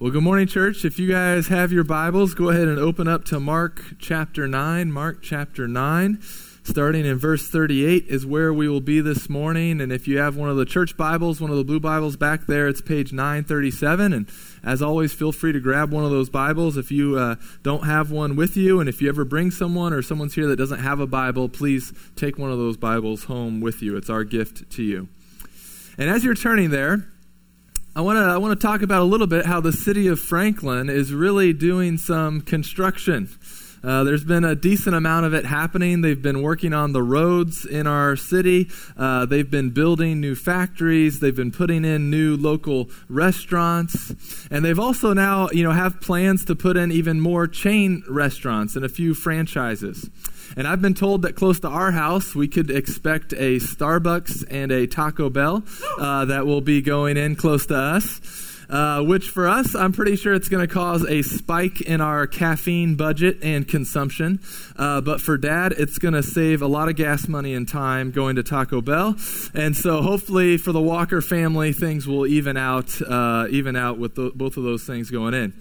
Well, good morning, church. If you guys have your Bibles, go ahead and open up to Mark chapter 9. Mark chapter 9, starting in verse 38, is where we will be this morning. And if you have one of the church Bibles, one of the blue Bibles back there, it's page 937. And as always, feel free to grab one of those Bibles if you uh, don't have one with you. And if you ever bring someone or someone's here that doesn't have a Bible, please take one of those Bibles home with you. It's our gift to you. And as you're turning there, I want to I want to talk about a little bit how the city of Franklin is really doing some construction. Uh, there's been a decent amount of it happening. They've been working on the roads in our city. Uh, they've been building new factories. They've been putting in new local restaurants, and they've also now, you know, have plans to put in even more chain restaurants and a few franchises. And I've been told that close to our house, we could expect a Starbucks and a Taco Bell uh, that will be going in close to us. Uh, which for us, I'm pretty sure it's going to cause a spike in our caffeine budget and consumption. Uh, but for dad, it's going to save a lot of gas money and time going to Taco Bell. And so hopefully for the Walker family, things will even out, uh, even out with the, both of those things going in.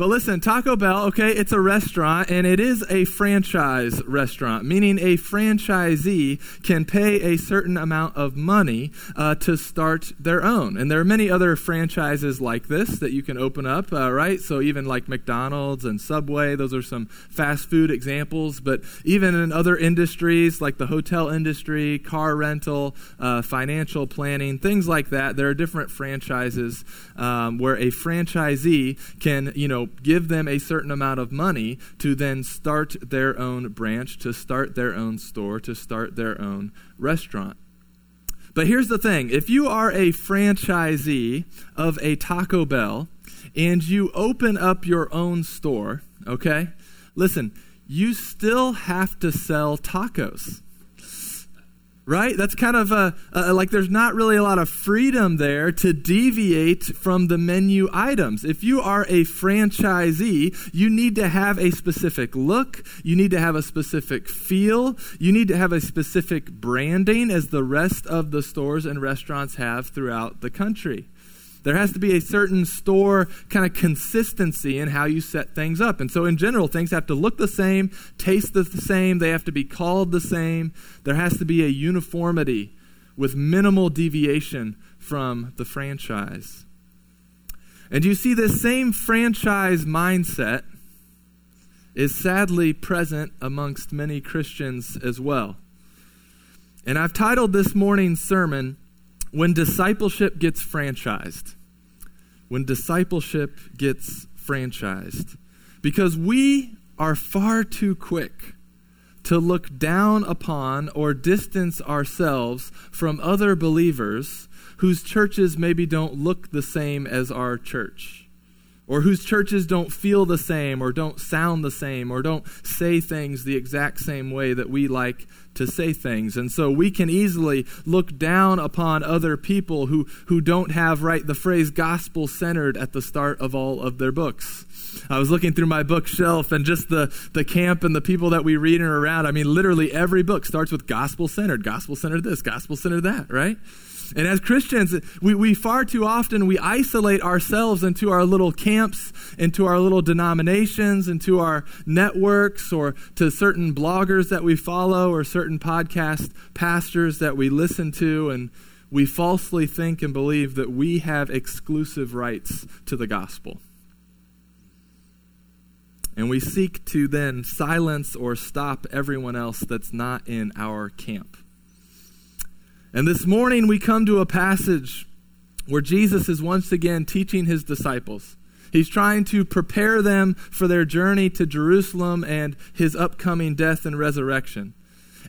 But listen, Taco Bell, okay, it's a restaurant and it is a franchise restaurant, meaning a franchisee can pay a certain amount of money uh, to start their own. And there are many other franchises like this that you can open up, uh, right? So even like McDonald's and Subway, those are some fast food examples. But even in other industries like the hotel industry, car rental, uh, financial planning, things like that, there are different franchises um, where a franchisee can, you know, give them a certain amount of money to then start their own branch, to start their own store, to start their own restaurant. But here's the thing. If you are a franchisee of a Taco Bell and you open up your own store, okay, listen, you still have to sell tacos right? That's kind of a, a, like there's not really a lot of freedom there to deviate from the menu items. If you are a franchisee, you need to have a specific look, you need to have a specific feel, you need to have a specific branding as the rest of the stores and restaurants have throughout the country. There has to be a certain store kind of consistency in how you set things up. And so, in general, things have to look the same, taste the same, they have to be called the same. There has to be a uniformity with minimal deviation from the franchise. And you see, this same franchise mindset is sadly present amongst many Christians as well. And I've titled this morning's sermon, when discipleship gets franchised. When discipleship gets franchised. Because we are far too quick to look down upon or distance ourselves from other believers whose churches maybe don't look the same as our church or whose churches don't feel the same or don't sound the same or don't say things the exact same way that we like to say things. And so we can easily look down upon other people who, who don't have, right, the phrase gospel centered at the start of all of their books. I was looking through my bookshelf and just the, the camp and the people that we read and around. I mean, literally every book starts with gospel centered, gospel centered this, gospel centered that, right? And as Christians, we, we far too often we isolate ourselves into our little camps, into our little denominations, into our networks, or to certain bloggers that we follow, or certain podcast pastors that we listen to, and we falsely think and believe that we have exclusive rights to the gospel. And we seek to then silence or stop everyone else that's not in our camp. And this morning we come to a passage where Jesus is once again teaching his disciples. He's trying to prepare them for their journey to Jerusalem and his upcoming death and resurrection.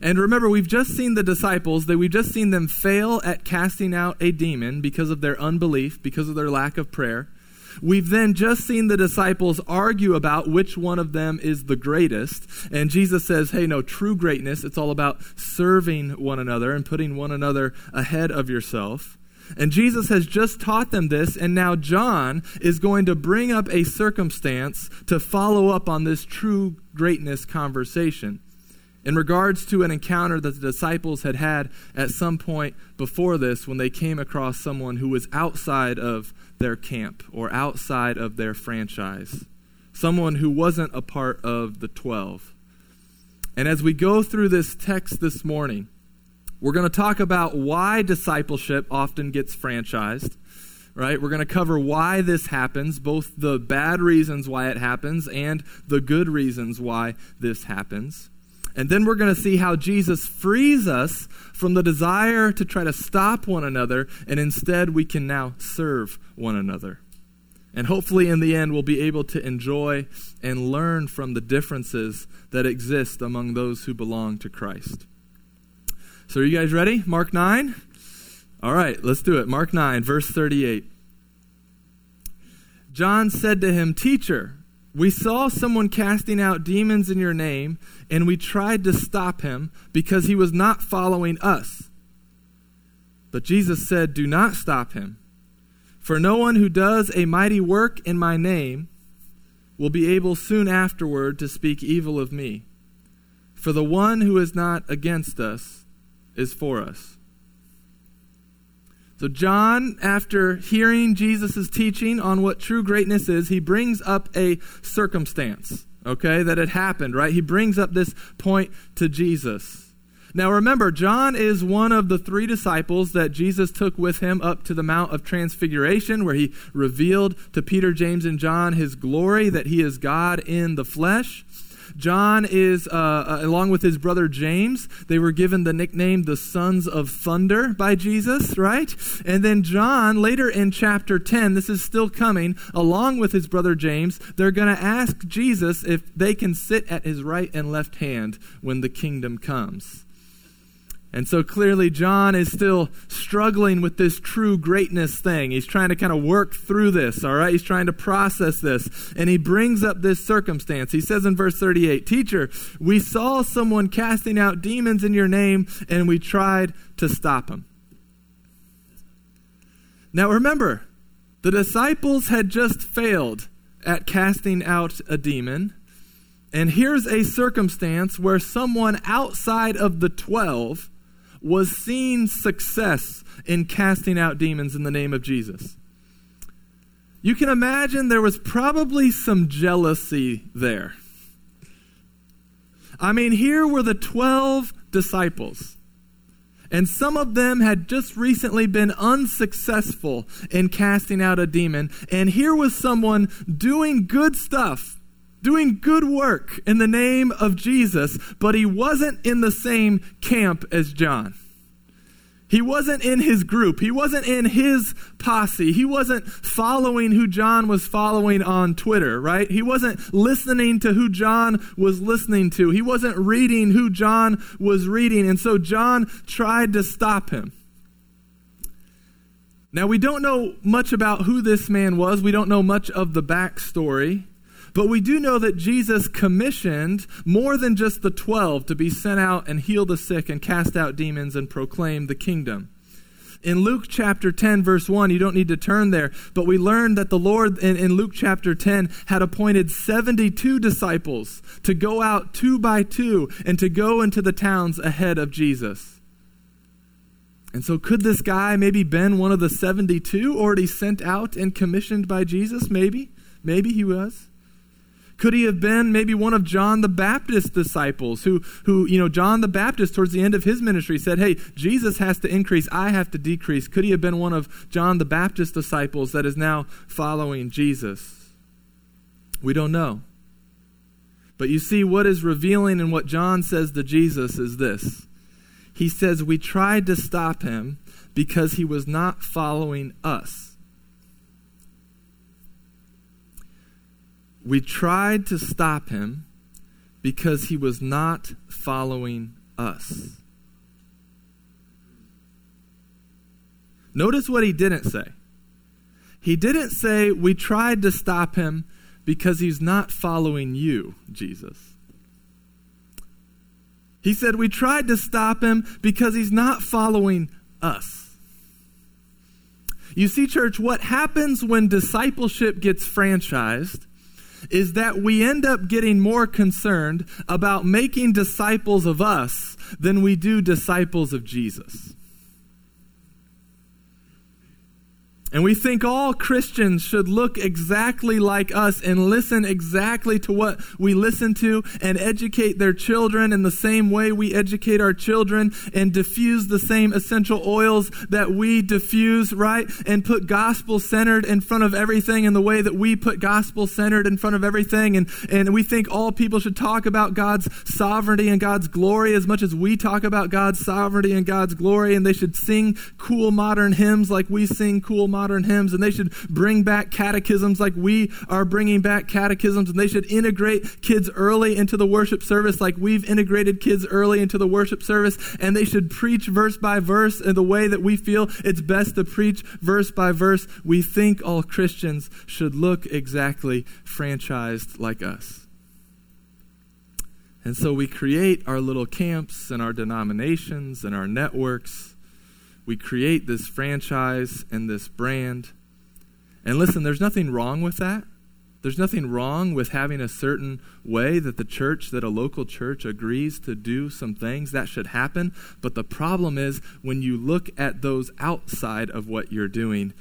And remember, we've just seen the disciples, that we've just seen them fail at casting out a demon because of their unbelief, because of their lack of prayer. We've then just seen the disciples argue about which one of them is the greatest. And Jesus says, hey, no, true greatness, it's all about serving one another and putting one another ahead of yourself. And Jesus has just taught them this, and now John is going to bring up a circumstance to follow up on this true greatness conversation. In regards to an encounter that the disciples had had at some point before this when they came across someone who was outside of their camp or outside of their franchise, someone who wasn't a part of the 12. And as we go through this text this morning, we're going to talk about why discipleship often gets franchised right? We're going to cover why this happens, both the bad reasons why it happens and the good reasons why this happens. And then we're going to see how Jesus frees us from the desire to try to stop one another, and instead we can now serve one another. And hopefully, in the end, we'll be able to enjoy and learn from the differences that exist among those who belong to Christ. So, are you guys ready? Mark 9? All right, let's do it. Mark 9, verse 38. John said to him, Teacher, we saw someone casting out demons in your name, and we tried to stop him because he was not following us. But Jesus said, Do not stop him. For no one who does a mighty work in my name will be able soon afterward to speak evil of me. For the one who is not against us is for us. So, John, after hearing Jesus' teaching on what true greatness is, he brings up a circumstance, okay, that had happened, right? He brings up this point to Jesus. Now, remember, John is one of the three disciples that Jesus took with him up to the Mount of Transfiguration, where he revealed to Peter, James, and John his glory that he is God in the flesh. John is, uh, uh, along with his brother James, they were given the nickname the Sons of Thunder by Jesus, right? And then John, later in chapter 10, this is still coming, along with his brother James, they're going to ask Jesus if they can sit at his right and left hand when the kingdom comes. And so clearly, John is still struggling with this true greatness thing. He's trying to kind of work through this, all right? He's trying to process this. And he brings up this circumstance. He says in verse 38 Teacher, we saw someone casting out demons in your name, and we tried to stop him. Now remember, the disciples had just failed at casting out a demon. And here's a circumstance where someone outside of the 12 was seeing success in casting out demons in the name of Jesus. You can imagine there was probably some jealousy there. I mean, here were the 12 disciples, and some of them had just recently been unsuccessful in casting out a demon, and here was someone doing good stuff doing good work in the name of Jesus, but he wasn't in the same camp as John. He wasn't in his group. He wasn't in his posse. He wasn't following who John was following on Twitter, right? He wasn't listening to who John was listening to. He wasn't reading who John was reading. And so John tried to stop him. Now, we don't know much about who this man was. We don't know much of the backstory. But we do know that Jesus commissioned more than just the 12 to be sent out and heal the sick and cast out demons and proclaim the kingdom. In Luke chapter 10, verse 1, you don't need to turn there, but we learn that the Lord in, in, Luke chapter 10 had appointed 72 disciples to go out two by two and to go into the towns ahead of Jesus. And so, could this guy maybe been one of the 72 already sent out and commissioned by Jesus? Maybe. Maybe he was. Could he have been maybe one of John the Baptist's disciples who, who, you know, John the Baptist, towards the end of his ministry, said, Hey, Jesus has to increase, I have to decrease. Could he have been one of John the Baptist's disciples that is now following Jesus? We don't know. But you see, what is revealing in what John says to Jesus is this. He says, We tried to stop him because he was not following us. We tried to stop him because he was not following us. Notice what he didn't say. He didn't say, We tried to stop him because he's not following you, Jesus. He said, We tried to stop him because he's not following us. You see, church, what happens when discipleship gets franchised is that we end up getting more concerned about making disciples of us than we do disciples of Jesus. And we think all Christians should look exactly like us and listen exactly to what we listen to and educate their children in the same way we educate our children and diffuse the same essential oils that we diffuse, right? And put gospel centered in front of everything in the way that we put gospel centered in front of everything. And, and we think all people should talk about God's sovereignty and God's glory as much as we talk about God's sovereignty and God's glory. And they should sing cool modern hymns like we sing cool modern modern hymns, and they should bring back catechisms like we are bringing back catechisms, and they should integrate kids early into the worship service like we've integrated kids early into the worship service, and they should preach verse by verse in the way that we feel it's best to preach verse by verse. We think all Christians should look exactly franchised like us. And so we create our little camps and our denominations and our networks we create this franchise and this brand. And listen, there's nothing wrong with that. There's nothing wrong with having a certain way that the church, that a local church agrees to do some things. That should happen. But the problem is when you look at those outside of what you're doing,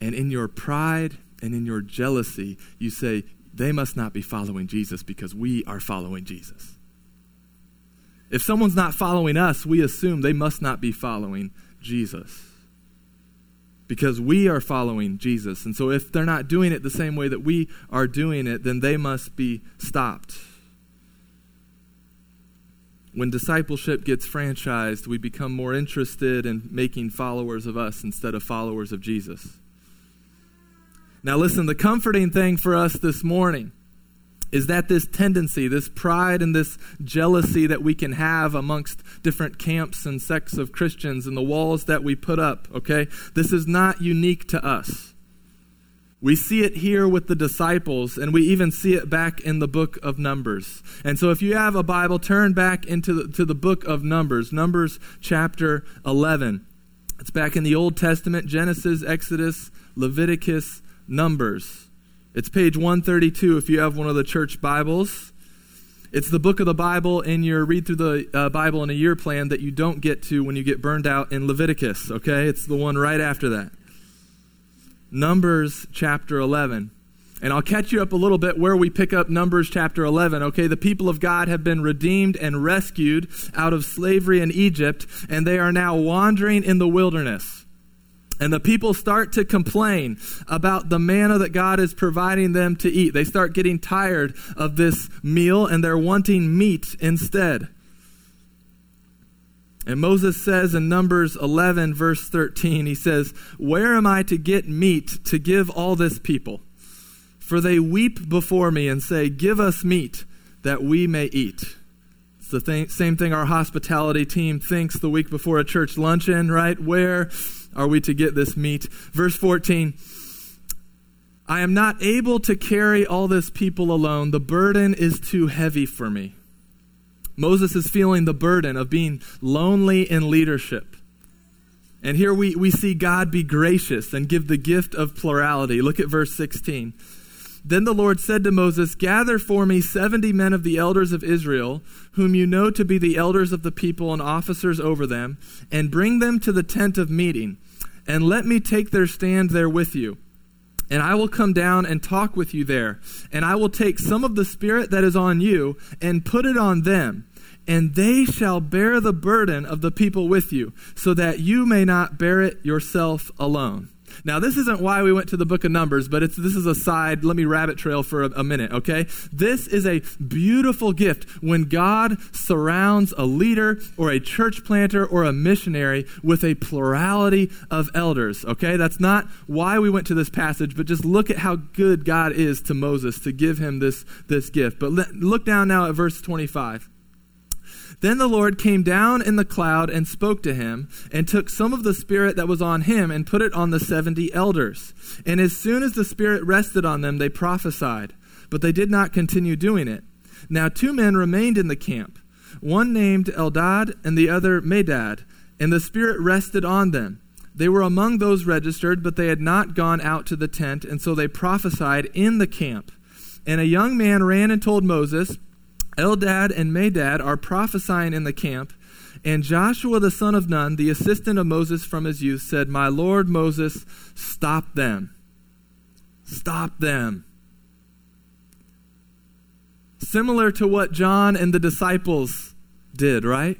and in your pride and in your jealousy, you say, they must not be following Jesus because we are following Jesus. If someone's not following us, we assume they must not be following Jesus. Because we are following Jesus. And so if they're not doing it the same way that we are doing it, then they must be stopped. When discipleship gets franchised, we become more interested in making followers of us instead of followers of Jesus. Now, listen, the comforting thing for us this morning is that this tendency, this pride and this jealousy that we can have amongst different camps and sects of Christians and the walls that we put up, okay? This is not unique to us. We see it here with the disciples, and we even see it back in the book of Numbers. And so, if you have a Bible, turn back into the, to the book of Numbers, Numbers chapter 11. It's back in the Old Testament Genesis, Exodus, Leviticus, Numbers. It's page 132 if you have one of the church Bibles. It's the book of the Bible in your read through the uh, Bible in a year plan that you don't get to when you get burned out in Leviticus, okay? It's the one right after that. Numbers chapter 11. And I'll catch you up a little bit where we pick up Numbers chapter 11. Okay, the people of God have been redeemed and rescued out of slavery in Egypt, and they are now wandering in the wilderness. And the people start to complain about the manna that God is providing them to eat. They start getting tired of this meal and they're wanting meat instead. And Moses says in Numbers 11, verse 13, he says, Where am I to get meat to give all this people? For they weep before me and say, Give us meat that we may eat. It's the th- same thing our hospitality team thinks the week before a church luncheon, right? Where are we to get this meat? Verse 14 I am not able to carry all this people alone. The burden is too heavy for me. Moses is feeling the burden of being lonely in leadership. And here we, we see God be gracious and give the gift of plurality. Look at verse 16. Then the Lord said to Moses, Gather for me seventy men of the elders of Israel, whom you know to be the elders of the people and officers over them, and bring them to the tent of meeting, and let me take their stand there with you. And I will come down and talk with you there. And I will take some of the Spirit that is on you and put it on them. And they shall bear the burden of the people with you, so that you may not bear it yourself alone. Now, this isn't why we went to the book of Numbers, but it's, this is a side. Let me rabbit trail for a, a minute, okay? This is a beautiful gift when God surrounds a leader or a church planter or a missionary with a plurality of elders, okay? That's not why we went to this passage, but just look at how good God is to Moses to give him this, this gift. But look down now at verse 25. Then the Lord came down in the cloud and spoke to him, and took some of the Spirit that was on him and put it on the seventy elders. And as soon as the Spirit rested on them, they prophesied. But they did not continue doing it. Now two men remained in the camp, one named Eldad and the other Medad, and the Spirit rested on them. they were among those registered, but they had not gone out to the tent, and so they prophesied in the camp. And a young man ran and told Moses, Eldad and Medad are prophesying in the camp. And Joshua the son of Nun, the assistant of Moses from his youth, said, My Lord Moses, stop them. Stop them. Similar to what John and the disciples did, right?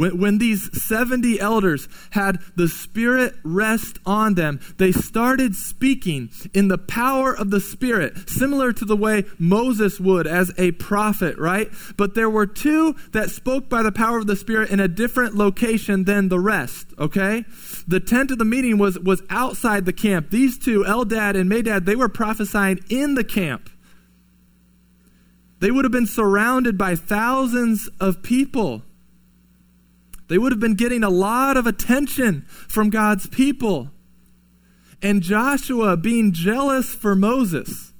When, when these 70 elders had the Spirit rest on them, they started speaking in the power of the Spirit, similar to the way Moses would as a prophet, right? But there were two that spoke by the power of the Spirit in a different location than the rest, okay? The tent of the meeting was, was outside the camp. These two, Eldad and Medad, they were prophesying in the camp. They would have been surrounded by thousands of people. They would have been getting a lot of attention from God's people. And Joshua being jealous for Moses.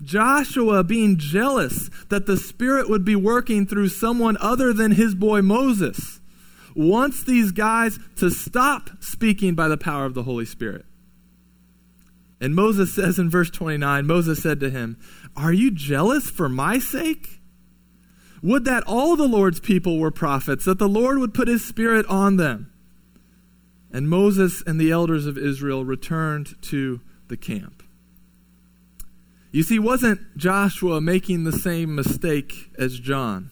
Joshua being jealous that the Spirit would be working through someone other than his boy Moses wants these guys to stop speaking by the power of the Holy Spirit. And Moses says in verse 29 Moses said to him, Are you jealous for my sake? Would that all the Lord's people were prophets, that the Lord would put his spirit on them. And Moses and the elders of Israel returned to the camp. You see, wasn't Joshua making the same mistake as John?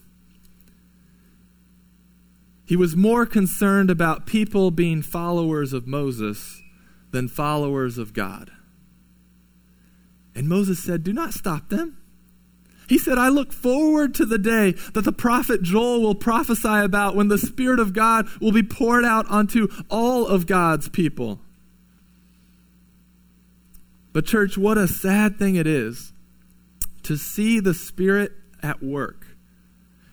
He was more concerned about people being followers of Moses than followers of God. And Moses said, Do not stop them. He said, I look forward to the day that the prophet Joel will prophesy about when the Spirit of God will be poured out onto all of God's people. But, church, what a sad thing it is to see the Spirit at work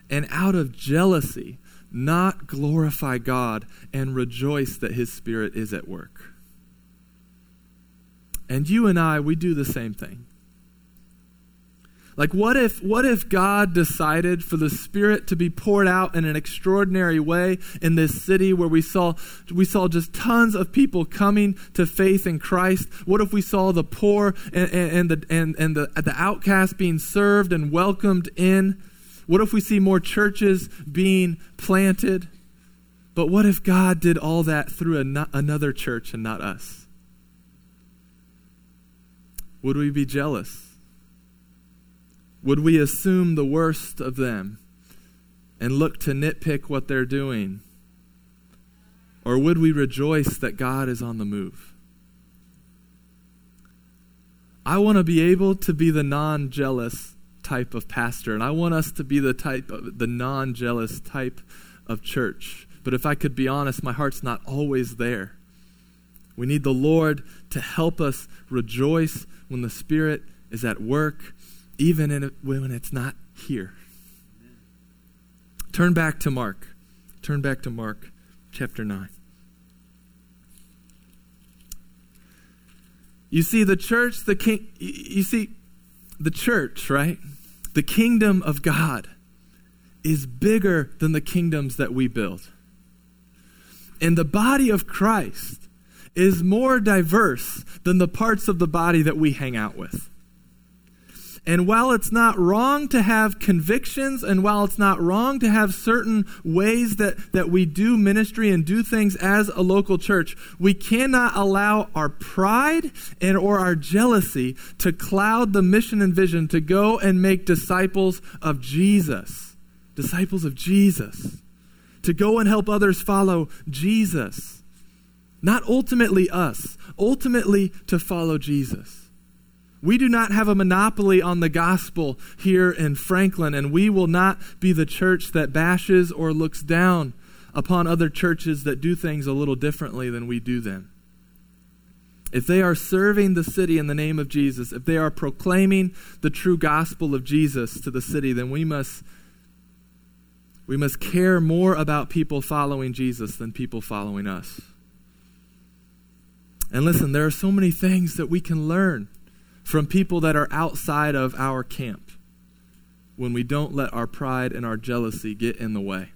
and out of jealousy not glorify God and rejoice that His Spirit is at work. And you and I, we do the same thing. Like what if what if God decided for the spirit to be poured out in an extraordinary way in this city where we saw we saw just tons of people coming to faith in Christ? What if we saw the poor and, and, and the and, and the the outcast being served and welcomed in? What if we see more churches being planted? But what if God did all that through a, another church and not us? Would we be jealous? Would we assume the worst of them and look to nitpick what they're doing? Or would we rejoice that God is on the move? I want to be able to be the non jealous type of pastor, and I want us to be the type of the non jealous type of church. But if I could be honest, my heart's not always there. We need the Lord to help us rejoice when the Spirit is at work even in, when it's not here. Turn back to Mark. Turn back to Mark chapter 9. You see, the church, the king, you see, the church, right? The kingdom of God is bigger than the kingdoms that we build. And the body of Christ is more diverse than the parts of the body that we hang out with. And while it's not wrong to have convictions, and while it's not wrong to have certain ways that, that we do ministry and do things as a local church, we cannot allow our pride and or our jealousy to cloud the mission and vision to go and make disciples of Jesus. Disciples of Jesus. To go and help others follow Jesus. Not ultimately us, ultimately to follow Jesus. We do not have a monopoly on the gospel here in Franklin, and we will not be the church that bashes or looks down upon other churches that do things a little differently than we do them. If they are serving the city in the name of Jesus, if they are proclaiming the true gospel of Jesus to the city, then we must we must care more about people following Jesus than people following us. And listen, there are so many things that we can learn from people that are outside of our camp when we don't let our pride and our jealousy get in the way.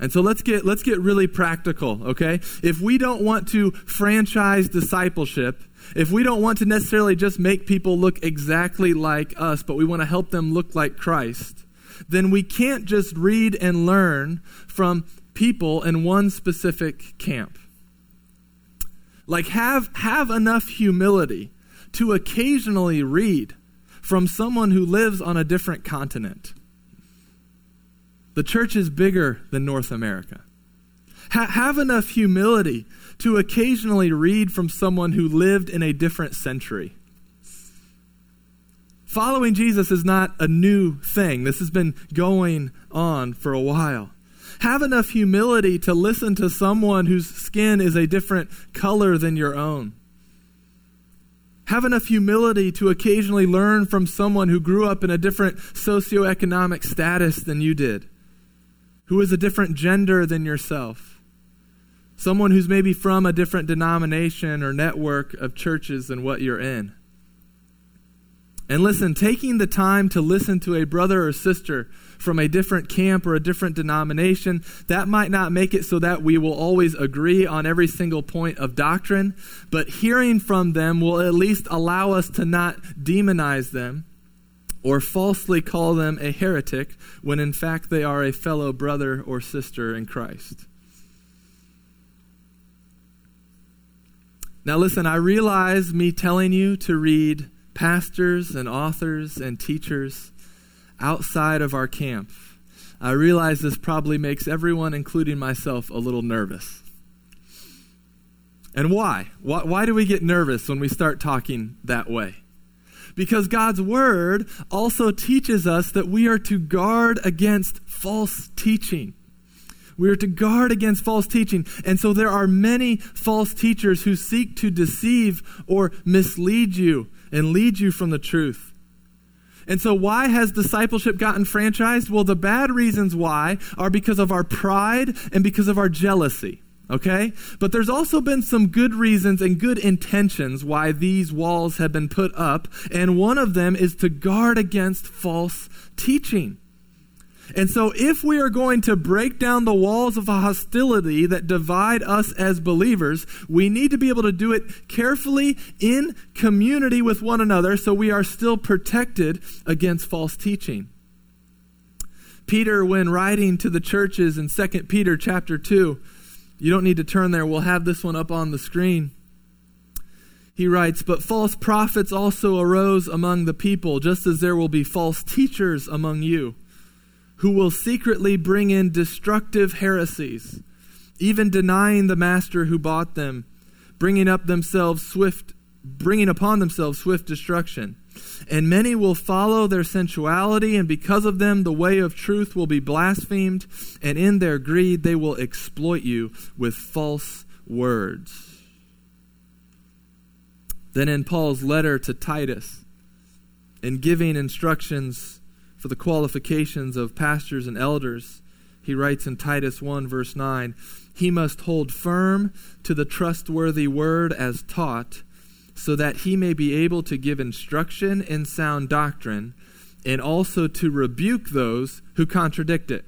And so let's get let's get really practical, okay? If we don't want to franchise discipleship, if we don't want to necessarily just make people look exactly like us, but we want to help them look like Christ, then we can't just read and learn from people in one specific camp. Like have have enough humility to occasionally read from someone who lives on a different continent the church is bigger than North America. Ha- have enough humility to occasionally read from someone who lived in a different century. Following Jesus is not a new thing. This has been going on for a while. Have enough humility to listen to someone whose skin is a different color than your own. Have enough humility to occasionally learn from someone who grew up in a different socioeconomic status than you did who is a different gender than yourself, someone who's maybe from a different denomination or network of churches than what you're in. And listen, taking the time to listen to a brother or sister from a different camp or a different denomination, that might not make it so that we will always agree on every single point of doctrine, but hearing from them will at least allow us to not demonize them or falsely call them a heretic when in fact they are a fellow brother or sister in Christ. Now, listen, I realize me telling you to read pastors and authors and teachers outside of our camp. I realize this probably makes everyone, including myself, a little nervous. And why? Why, why do we get nervous when we start talking that way? because God's word also teaches us that we are to guard against false teaching. We are to guard against false teaching. And so there are many false teachers who seek to deceive or mislead you and lead you from the truth. And so, why has discipleship gotten franchised? Well, the bad reasons why are because of our pride and because of our jealousy okay? But there's also been some good reasons and good intentions why these walls have been put up, and one of them is to guard against false teaching. And so, if we are going to break down the walls of hostility that divide us as believers, we need to be able to do it carefully in community with one another so we are still protected against false teaching. Peter, when writing to the churches in 2 Peter chapter 2, you don't need to turn there. We'll have this one up on the screen. He writes, But false prophets also arose among the people, just as there will be false teachers among you, who will secretly bring in destructive heresies, even denying the master who bought them, bringing up themselves swift bringing upon themselves swift destruction. And many will follow their sensuality, and because of them, the way of truth will be blasphemed, and in their greed, they will exploit you with false words. Then, in Paul's letter to Titus, in giving instructions for the qualifications of pastors and elders, he writes in Titus 1, verse 9, he must hold firm to the trustworthy word as taught so that he may be able to give instruction in sound doctrine and also to rebuke those who contradict it.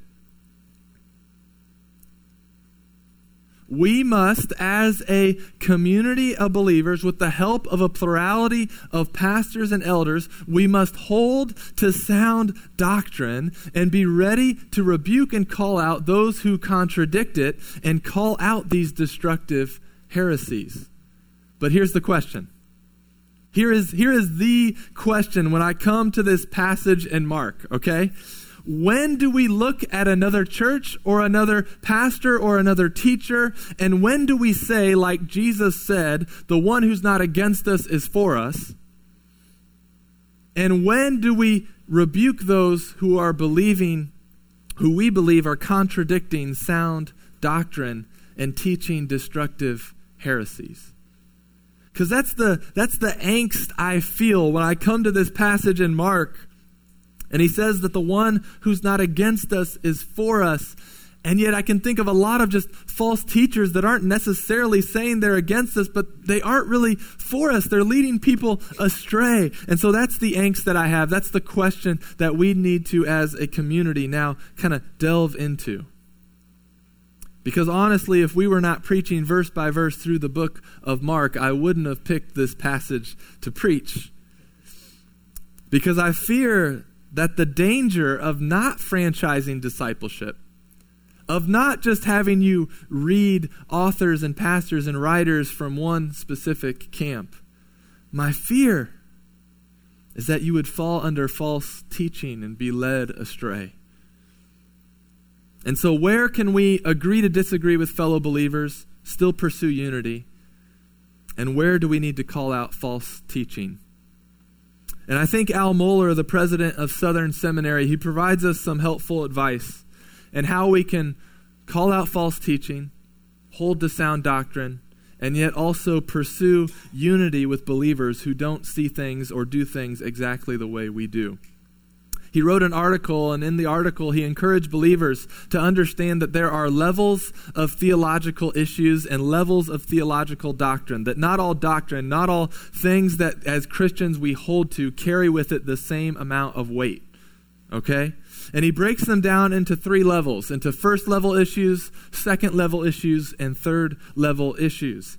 We must, as a community of believers, with the help of a plurality of pastors and elders, we must hold to sound doctrine and be ready to rebuke and call out those who contradict it and call out these destructive heresies. But here's the question here is, here is the question when I come to this passage in Mark, okay? When do we look at another church or another pastor or another teacher? And when do we say, like Jesus said, the one who's not against us is for us? And when do we rebuke those who are believing, who we believe are contradicting sound doctrine and teaching destructive heresies? Because that's the, that's the angst I feel when I come to this passage in Mark. And he says that the one who's not against us is for us. And yet I can think of a lot of just false teachers that aren't necessarily saying they're against us, but they aren't really for us. They're leading people astray. And so that's the angst that I have. That's the question that we need to, as a community, now kind of delve into. Because honestly, if we were not preaching verse by verse through the book of Mark, I wouldn't have picked this passage to preach. Because I fear that the danger of not franchising discipleship, of not just having you read authors and pastors and writers from one specific camp, my fear is that you would fall under false teaching and be led astray. And so, where can we agree to disagree with fellow believers, still pursue unity? And where do we need to call out false teaching? And I think Al Mohler, the president of Southern Seminary, he provides us some helpful advice and how we can call out false teaching, hold to sound doctrine, and yet also pursue unity with believers who don't see things or do things exactly the way we do. He wrote an article, and in the article, he encouraged believers to understand that there are levels of theological issues and levels of theological doctrine. That not all doctrine, not all things that as Christians we hold to carry with it the same amount of weight. Okay? And he breaks them down into three levels into first level issues, second level issues, and third level issues.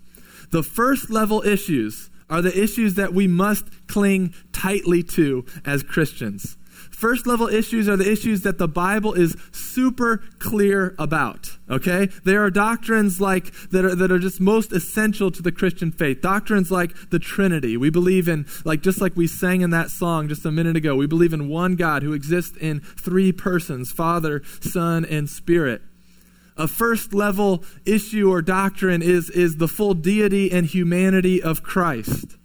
The first level issues are the issues that we must cling tightly to as Christians. First level issues are the issues that the Bible is super clear about. Okay? There are doctrines like that are, that are just most essential to the Christian faith. Doctrines like the Trinity. We believe in, like just like we sang in that song just a minute ago, we believe in one God who exists in three persons Father, Son, and Spirit. A first level issue or doctrine is, is the full deity and humanity of Christ.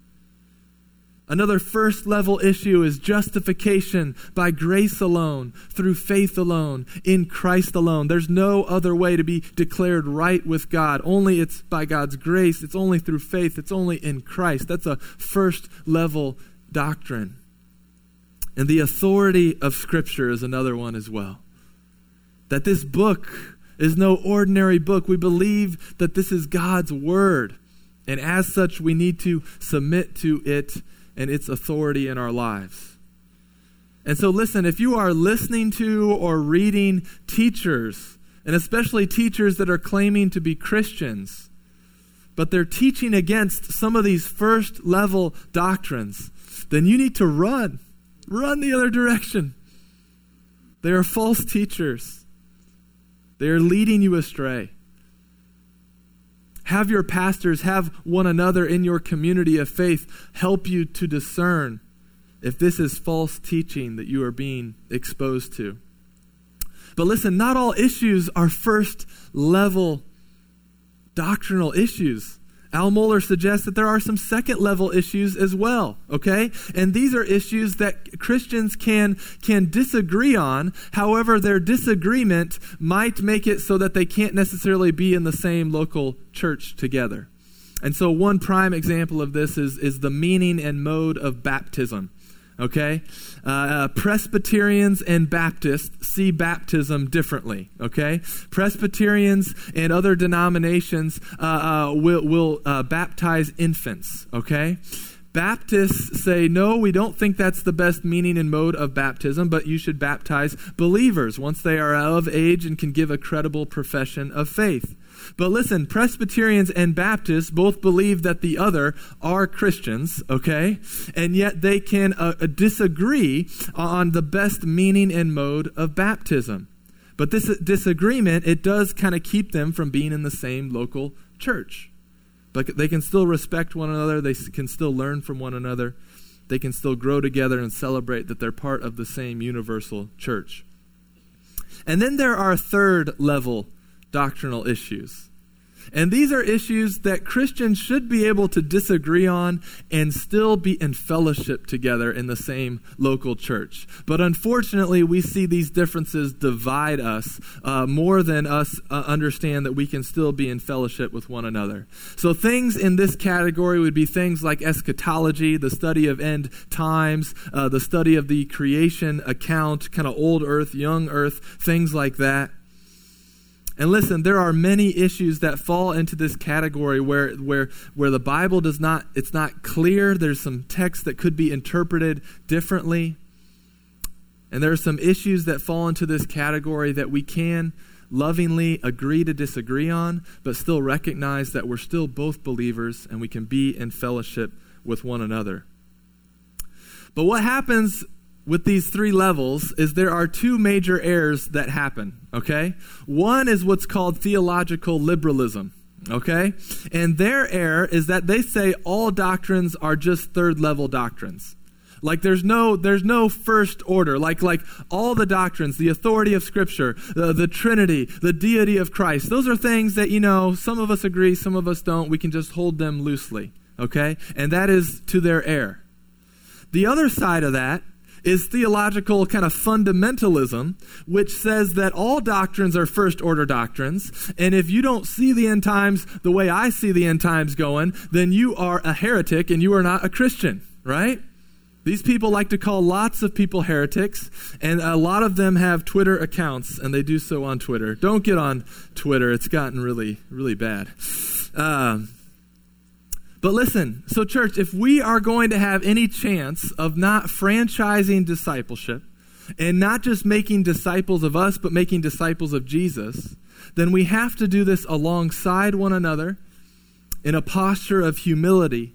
Another first level issue is justification by grace alone, through faith alone, in Christ alone. There's no other way to be declared right with God. Only it's by God's grace, it's only through faith, it's only in Christ. That's a first level doctrine. And the authority of Scripture is another one as well. That this book is no ordinary book. We believe that this is God's Word. And as such, we need to submit to it and its authority in our lives. And so, listen, if you are listening to or reading teachers, and especially teachers that are claiming to be Christians, but they're teaching against some of these first level doctrines, then you need to run. Run the other direction. They are false teachers, they are leading you astray. Have your pastors, have one another in your community of faith help you to discern if this is false teaching that you are being exposed to. But listen, not all issues are first level doctrinal issues. Al Mohler suggests that there are some second level issues as well, okay? And these are issues that Christians can, can disagree on. However, their disagreement might make it so that they can't necessarily be in the same local church together. And so, one prime example of this is, is the meaning and mode of baptism okay? Uh, uh, Presbyterians and Baptists see baptism differently, okay? Presbyterians and other denominations uh, uh will, will uh, baptize infants, okay? Baptists say, no, we don't think that's the best meaning and mode of baptism, but you should baptize believers once they are of age and can give a credible profession of faith. But listen, Presbyterians and Baptists both believe that the other are Christians, okay? And yet they can uh, uh, disagree on the best meaning and mode of baptism. But this disagreement, it does kind of keep them from being in the same local church. But they can still respect one another, they can still learn from one another, they can still grow together and celebrate that they're part of the same universal church. And then there are third level doctrinal issues. And these are issues that Christians should be able to disagree on and still be in fellowship together in the same local church. But unfortunately, we see these differences divide us uh, more than us uh, understand that we can still be in fellowship with one another. So, things in this category would be things like eschatology, the study of end times, uh, the study of the creation account, kind of old earth, young earth, things like that. And listen, there are many issues that fall into this category where, where, where the Bible does not, it's not clear. There's some text that could be interpreted differently. And there are some issues that fall into this category that we can lovingly agree to disagree on, but still recognize that we're still both believers and we can be in fellowship with one another. But what happens with these three levels is there are two major errors that happen, okay? One is what's called theological liberalism, okay? And their error is that they say all doctrines are just third level doctrines. Like there's no there's no first order. Like like all the doctrines, the authority of Scripture, the, the Trinity, the deity of Christ. Those are things that you know some of us agree, some of us don't. We can just hold them loosely. Okay, and that is to their error. The other side of that is theological kind of fundamentalism, which says that all doctrines are first order doctrines. And if you don't see the end times the way I see the end times going, then you are a heretic and you are not a Christian, right? These people like to call lots of people heretics, and a lot of them have Twitter accounts, and they do so on Twitter. Don't get on Twitter, it's gotten really, really bad. Uh, but listen, so, church, if we are going to have any chance of not franchising discipleship and not just making disciples of us, but making disciples of Jesus, then we have to do this alongside one another in a posture of humility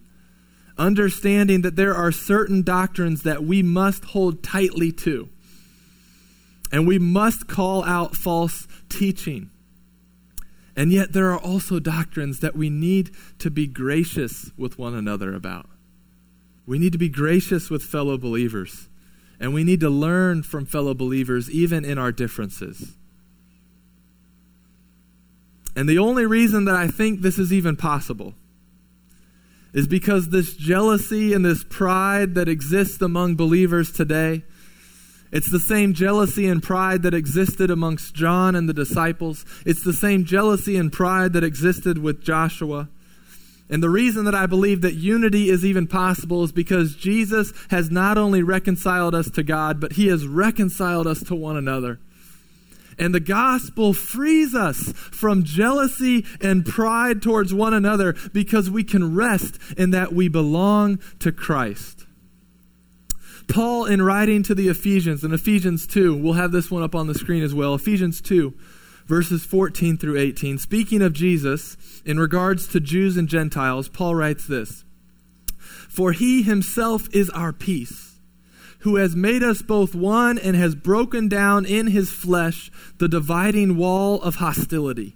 understanding that there are certain doctrines that we must hold tightly to. And we must call out false teaching. And yet, there are also doctrines that we need to be gracious with one another about. We need to be gracious with fellow believers. And we need to learn from fellow believers, even in our differences. And the only reason that I think this is even possible is because this jealousy and this pride that exists among believers today, it's the same jealousy and pride that existed amongst John and the disciples. It's the same jealousy and pride that existed with Joshua. And the reason that I believe that unity is even possible is because Jesus has not only reconciled us to God, but he has reconciled us to one another. And the gospel frees us from jealousy and pride towards one another because we can rest in that we belong to Christ. Paul, in writing to the Ephesians, in Ephesians 2, we'll have this one up on the screen as well. Ephesians 2, verses 14 through 18. Speaking of Jesus, in regards to Jews and Gentiles, Paul writes this For he himself is our peace who has made us both one and has broken down in his flesh the dividing wall of hostility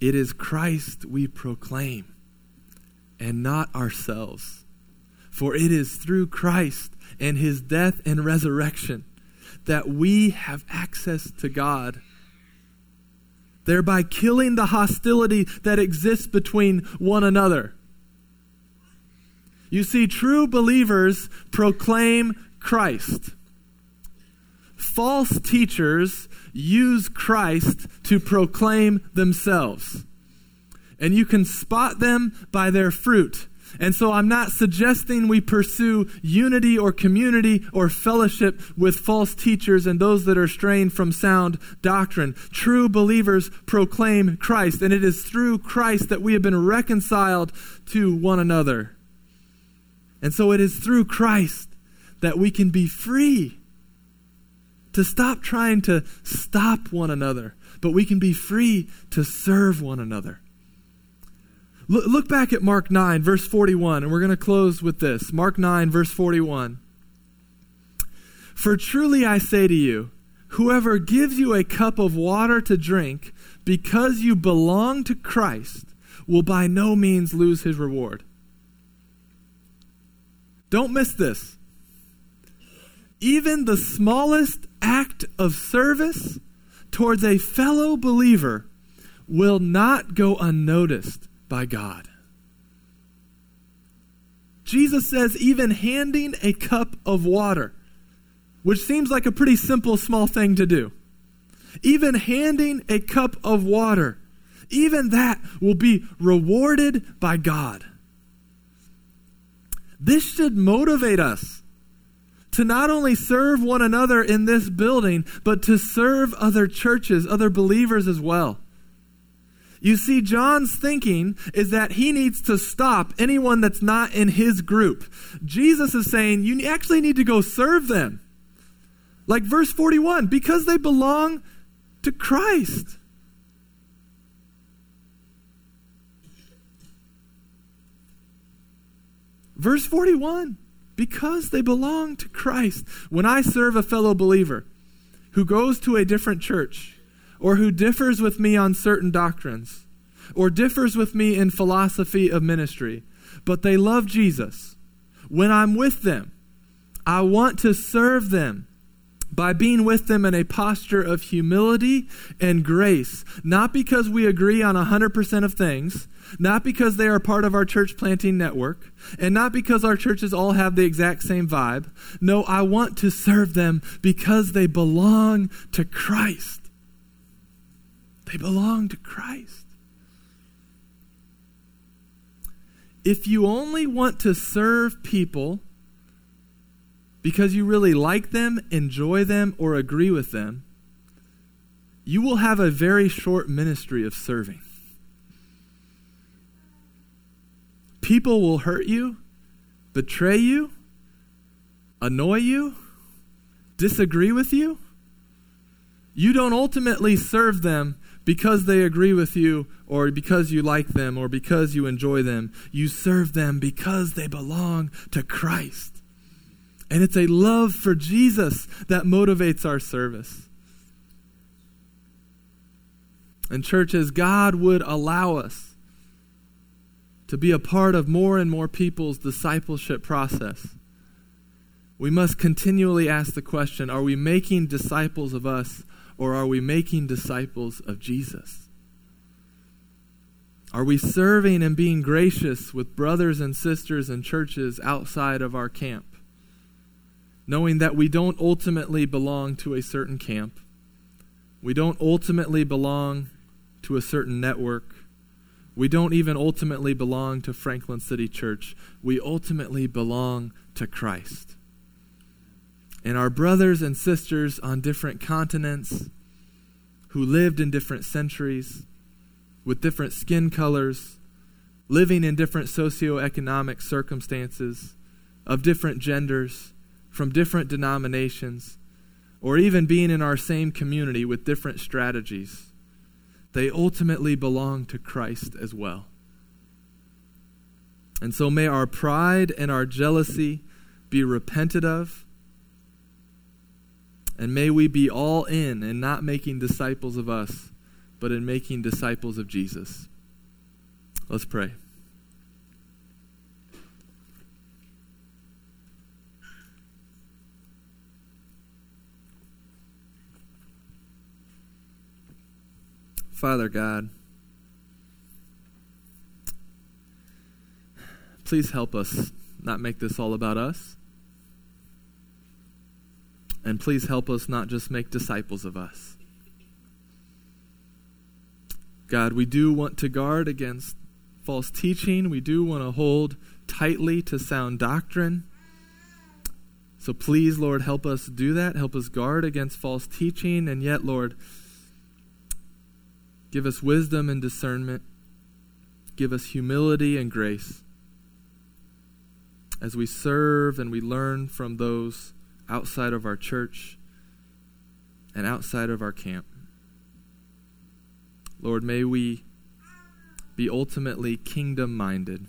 It is Christ we proclaim, and not ourselves. For it is through Christ and his death and resurrection that we have access to God thereby killing the hostility that exists between one another. You see, true believers proclaim Christ. False teachers use Christ to proclaim themselves. And you can spot them by their fruit. And so I'm not suggesting we pursue unity or community or fellowship with false teachers and those that are straying from sound doctrine. True believers proclaim Christ, and it is through Christ that we have been reconciled to one another. And so it is through Christ that we can be free to stop trying to stop one another, but we can be free to serve one another. Look, look back at Mark 9, verse 41, and we're going to close with this. Mark 9, verse 41. For truly I say to you, whoever gives you a cup of water to drink because you belong to Christ will by no means lose his reward. Don't miss this. Even the smallest act of service towards a fellow believer will not go unnoticed by God. Jesus says, even handing a cup of water which seems like a pretty simple, small thing to do. Even handing a cup of water, even that will be rewarded by God. This should motivate us to not only serve one another in this building, but to serve other churches, other believers as well. You see, John's thinking is that he needs to stop anyone that's not in his group. Jesus is saying you actually need to go serve them. Like verse 41, because they belong to Christ. Verse 41 because they belong to Christ. When I serve a fellow believer who goes to a different church or who differs with me on certain doctrines or differs with me in philosophy of ministry, but they love Jesus, when I'm with them, I want to serve them by being with them in a posture of humility and grace, not because we agree on 100% of things, not because they are part of our church planting network, and not because our churches all have the exact same vibe. No, I want to serve them because they belong to Christ. They belong to Christ. If you only want to serve people because you really like them, enjoy them, or agree with them, you will have a very short ministry of serving. People will hurt you, betray you, annoy you, disagree with you. You don't ultimately serve them because they agree with you or because you like them or because you enjoy them. You serve them because they belong to Christ. And it's a love for Jesus that motivates our service. And, churches, God would allow us to be a part of more and more people's discipleship process, we must continually ask the question are we making disciples of us or are we making disciples of Jesus? Are we serving and being gracious with brothers and sisters and churches outside of our camp? Knowing that we don't ultimately belong to a certain camp, we don't ultimately belong to a certain network, we don't even ultimately belong to Franklin City Church. We ultimately belong to Christ. And our brothers and sisters on different continents who lived in different centuries with different skin colors, living in different socioeconomic circumstances, of different genders, from different denominations, or even being in our same community with different strategies, they ultimately belong to Christ as well. And so may our pride and our jealousy be repented of and may we be all in and not making disciples of us, but in making disciples of Jesus. Let's pray. Father God, please help us not make this all about us. And please help us not just make disciples of us. God, we do want to guard against false teaching. We do want to hold tightly to sound doctrine. So please, Lord, help us do that. Help us guard against false teaching. And yet, Lord, give us wisdom and discernment. Give us humility and grace as we serve and we learn from those outside of our church and outside of our camp. Lord, may we be ultimately kingdom minded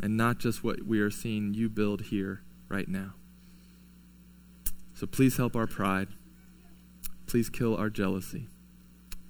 and not just what we are seeing you build here right now. So please help our pride. Please kill our jealousy.